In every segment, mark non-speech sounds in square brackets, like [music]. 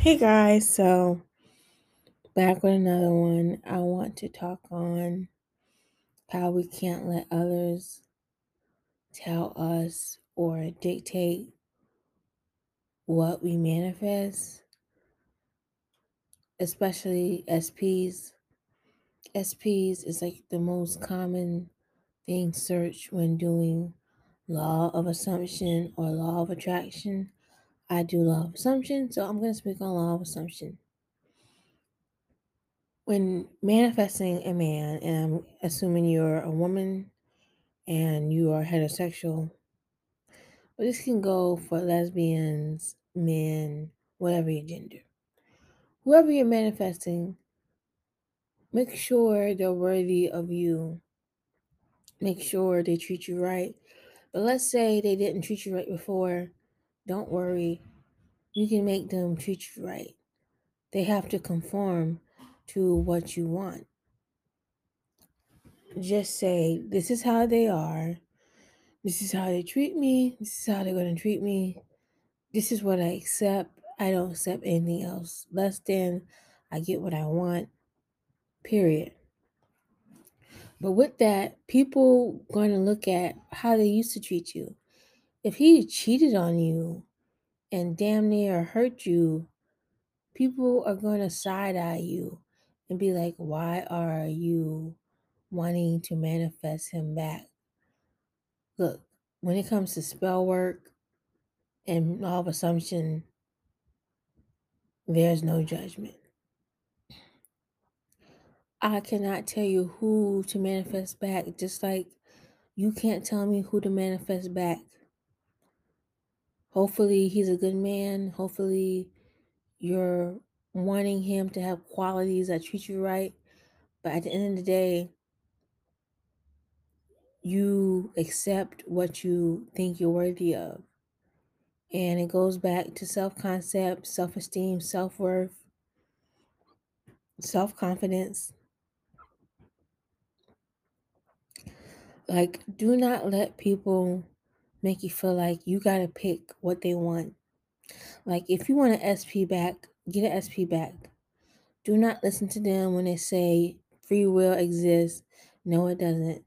Hey guys, so back with another one. I want to talk on how we can't let others tell us or dictate what we manifest, especially SPs. SPs is like the most common thing searched when doing law of assumption or law of attraction. I do law of assumption, so I'm going to speak on law of assumption. When manifesting a man, and I'm assuming you're a woman and you are heterosexual, but this can go for lesbians, men, whatever your gender. Whoever you're manifesting, make sure they're worthy of you. Make sure they treat you right. But let's say they didn't treat you right before. Don't worry. You can make them treat you right. They have to conform to what you want. Just say, This is how they are. This is how they treat me. This is how they're going to treat me. This is what I accept. I don't accept anything else less than I get what I want. Period. But with that, people going to look at how they used to treat you. If he cheated on you and damn near hurt you, people are going to side eye you and be like, why are you wanting to manifest him back? Look, when it comes to spell work and law of assumption, there's no judgment. I cannot tell you who to manifest back, just like you can't tell me who to manifest back. Hopefully, he's a good man. Hopefully, you're wanting him to have qualities that treat you right. But at the end of the day, you accept what you think you're worthy of. And it goes back to self concept, self esteem, self worth, self confidence. Like, do not let people make you feel like you got to pick what they want. Like, if you want an SP back, get an SP back. Do not listen to them when they say free will exists. No, it doesn't.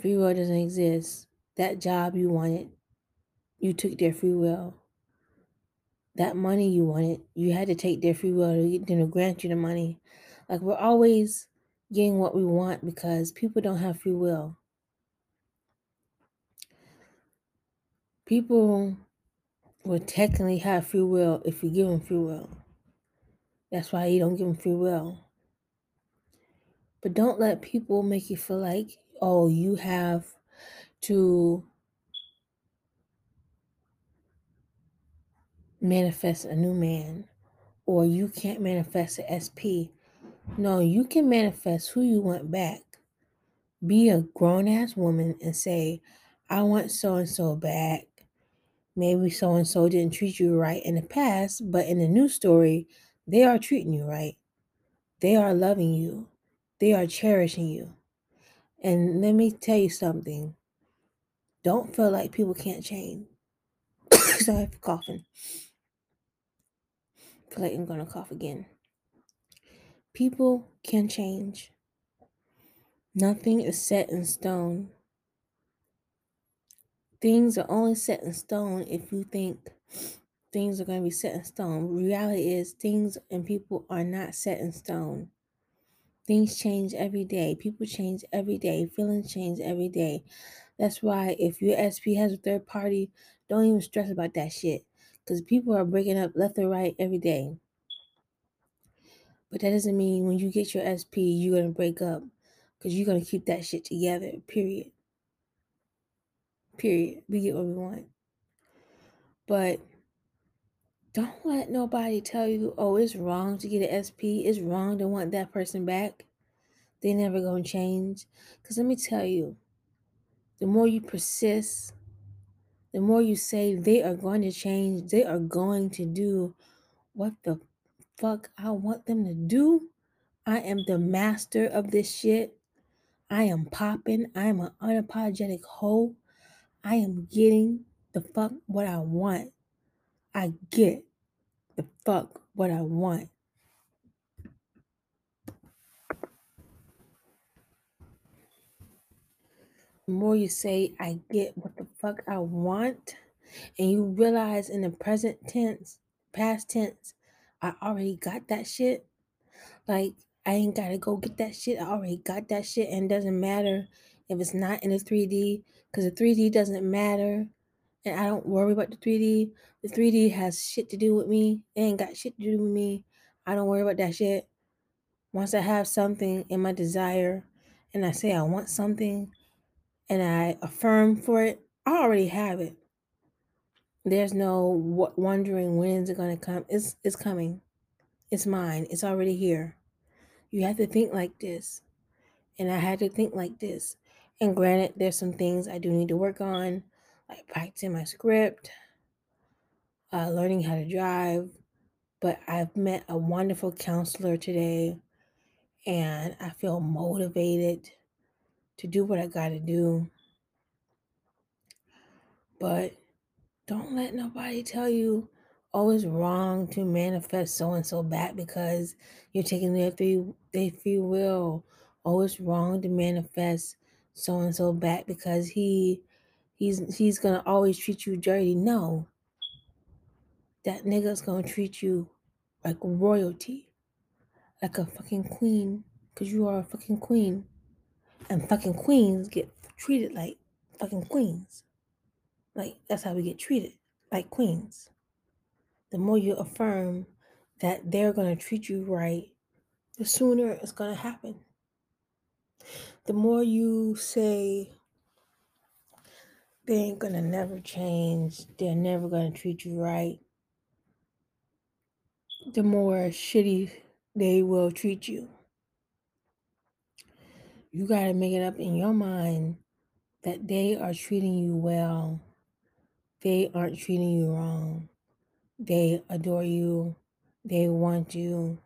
Free will doesn't exist. That job you wanted, you took their free will. That money you wanted, you had to take their free will to get them to grant you the money. Like, we're always getting what we want because people don't have free will. People will technically have free will if you give them free will. That's why you don't give them free will. But don't let people make you feel like, oh, you have to manifest a new man or you can't manifest an SP. No, you can manifest who you want back. Be a grown ass woman and say, I want so and so back. Maybe so and so didn't treat you right in the past, but in the new story, they are treating you right. They are loving you. They are cherishing you. And let me tell you something. Don't feel like people can't change. [coughs] Sorry for coughing. I feel like I'm gonna cough again. People can change. Nothing is set in stone. Things are only set in stone if you think things are going to be set in stone. Reality is things and people are not set in stone. Things change every day. People change every day. Feelings change every day. That's why if your SP has a third party, don't even stress about that shit. Because people are breaking up left or right every day. But that doesn't mean when you get your SP, you're going to break up. Because you're going to keep that shit together, period. Period. We get what we want. But don't let nobody tell you, oh, it's wrong to get an SP. It's wrong to want that person back. They never gonna change. Cause let me tell you, the more you persist, the more you say they are going to change, they are going to do what the fuck I want them to do. I am the master of this shit. I am popping. I am an unapologetic hoe. I am getting the fuck what I want. I get. the fuck what I want. The more you say, I get what the fuck I want, and you realize in the present tense, past tense, I already got that shit. Like, I ain't gotta go get that shit. I already got that shit, and doesn't matter if it's not in the 3D, because the 3D doesn't matter, and I don't worry about the 3D. The 3D has shit to do with me. It ain't got shit to do with me. I don't worry about that shit. Once I have something in my desire, and I say I want something, and I affirm for it, I already have it. There's no wondering when is it gonna come. It's it's coming. It's mine. It's already here. You have to think like this, and I had to think like this. And granted, there's some things I do need to work on, like practicing my script, uh, learning how to drive. But I've met a wonderful counselor today, and I feel motivated to do what I got to do. But don't let nobody tell you, oh, it's wrong to manifest so and so back because you're taking their free, their free will. Oh, it's wrong to manifest so and so back because he he's he's gonna always treat you dirty. No. That nigga's gonna treat you like royalty. Like a fucking queen. Cause you are a fucking queen. And fucking queens get treated like fucking queens. Like that's how we get treated. Like queens. The more you affirm that they're gonna treat you right, the sooner it's gonna happen. The more you say they ain't gonna never change, they're never gonna treat you right, the more shitty they will treat you. You gotta make it up in your mind that they are treating you well. They aren't treating you wrong. They adore you. They want you.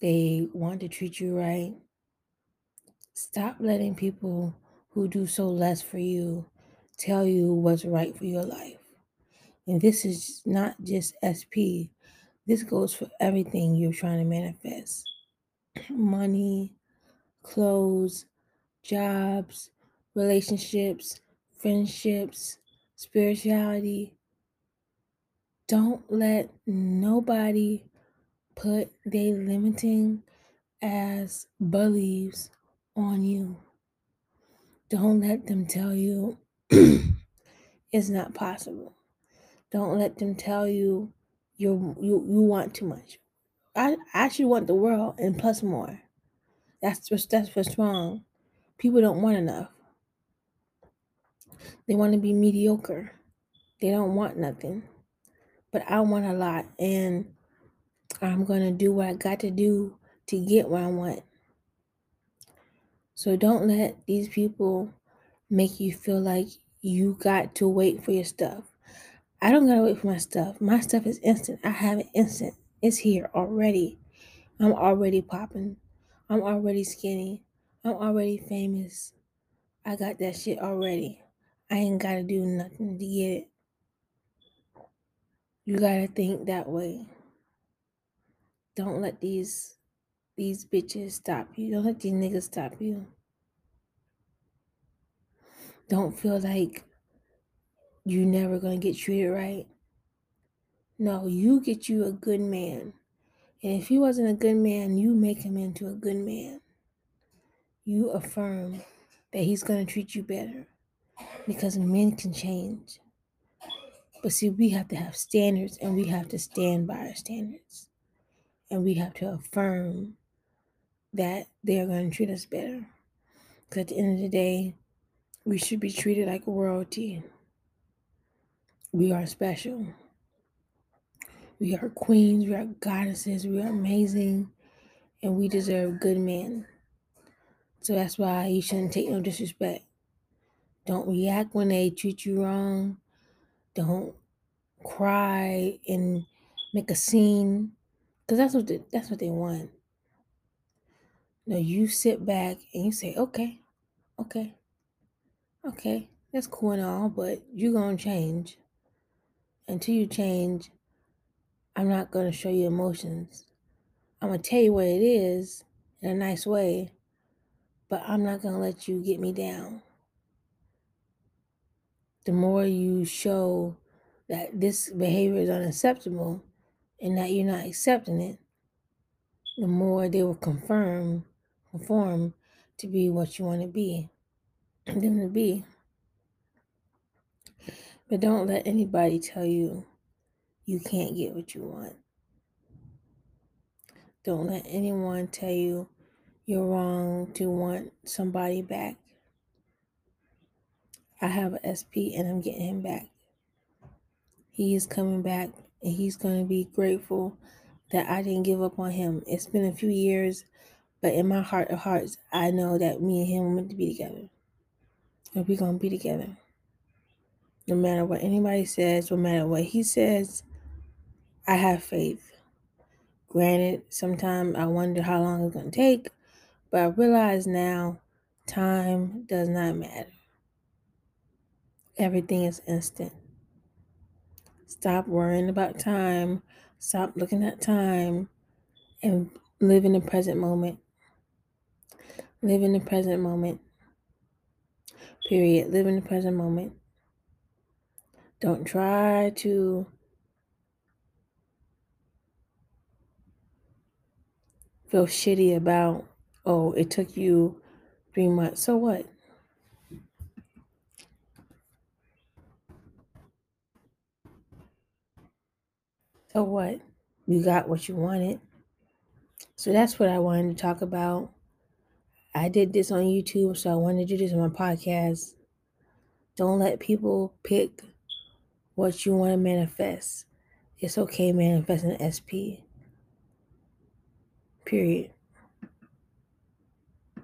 They want to treat you right. Stop letting people who do so less for you tell you what's right for your life. And this is not just SP, this goes for everything you're trying to manifest [clears throat] money, clothes, jobs, relationships, friendships, spirituality. Don't let nobody put their limiting as beliefs on you. Don't let them tell you [clears throat] it's not possible. Don't let them tell you you you you want too much. I, I actually want the world and plus more. That's what's that's what's wrong. People don't want enough. They want to be mediocre. They don't want nothing. But I want a lot and I'm gonna do what I got to do to get what I want. So don't let these people make you feel like you got to wait for your stuff. I don't gotta wait for my stuff. My stuff is instant. I have it instant. It's here already. I'm already popping. I'm already skinny. I'm already famous. I got that shit already. I ain't gotta do nothing to get it. You gotta think that way. Don't let these these bitches stop you. Don't let these niggas stop you. Don't feel like you never gonna get treated right. No, you get you a good man. And if he wasn't a good man, you make him into a good man. You affirm that he's gonna treat you better. Because men can change. But see, we have to have standards and we have to stand by our standards. And we have to affirm that they're going to treat us better. Because at the end of the day, we should be treated like royalty. We are special. We are queens, we are goddesses, we are amazing, and we deserve good men. So that's why you shouldn't take no disrespect. Don't react when they treat you wrong. Don't cry and make a scene because that's what they, that's what they want. No, you sit back and you say, "Okay, okay, okay, that's cool and all, but you're gonna change. Until you change, I'm not going to show you emotions. I'm going to tell you what it is in a nice way, but I'm not going to let you get me down. The more you show that this behavior is unacceptable and that you're not accepting it, the more they will confirm, conform to be what you want to be, [clears throat] them to be. But don't let anybody tell you you can't get what you want. Don't let anyone tell you you're wrong to want somebody back. I have an SP and I'm getting him back. He is coming back and he's going to be grateful that I didn't give up on him. It's been a few years, but in my heart of hearts, I know that me and him are meant to be together. And we're going to be together. No matter what anybody says, no matter what he says, I have faith. Granted, sometimes I wonder how long it's going to take, but I realize now time does not matter. Everything is instant. Stop worrying about time. Stop looking at time and live in the present moment. Live in the present moment. Period. Live in the present moment. Don't try to feel shitty about, oh, it took you three months. So what? So what? You got what you wanted. So that's what I wanted to talk about. I did this on YouTube, so I wanted to do this on my podcast. Don't let people pick what you want to manifest. It's okay manifesting SP. Period.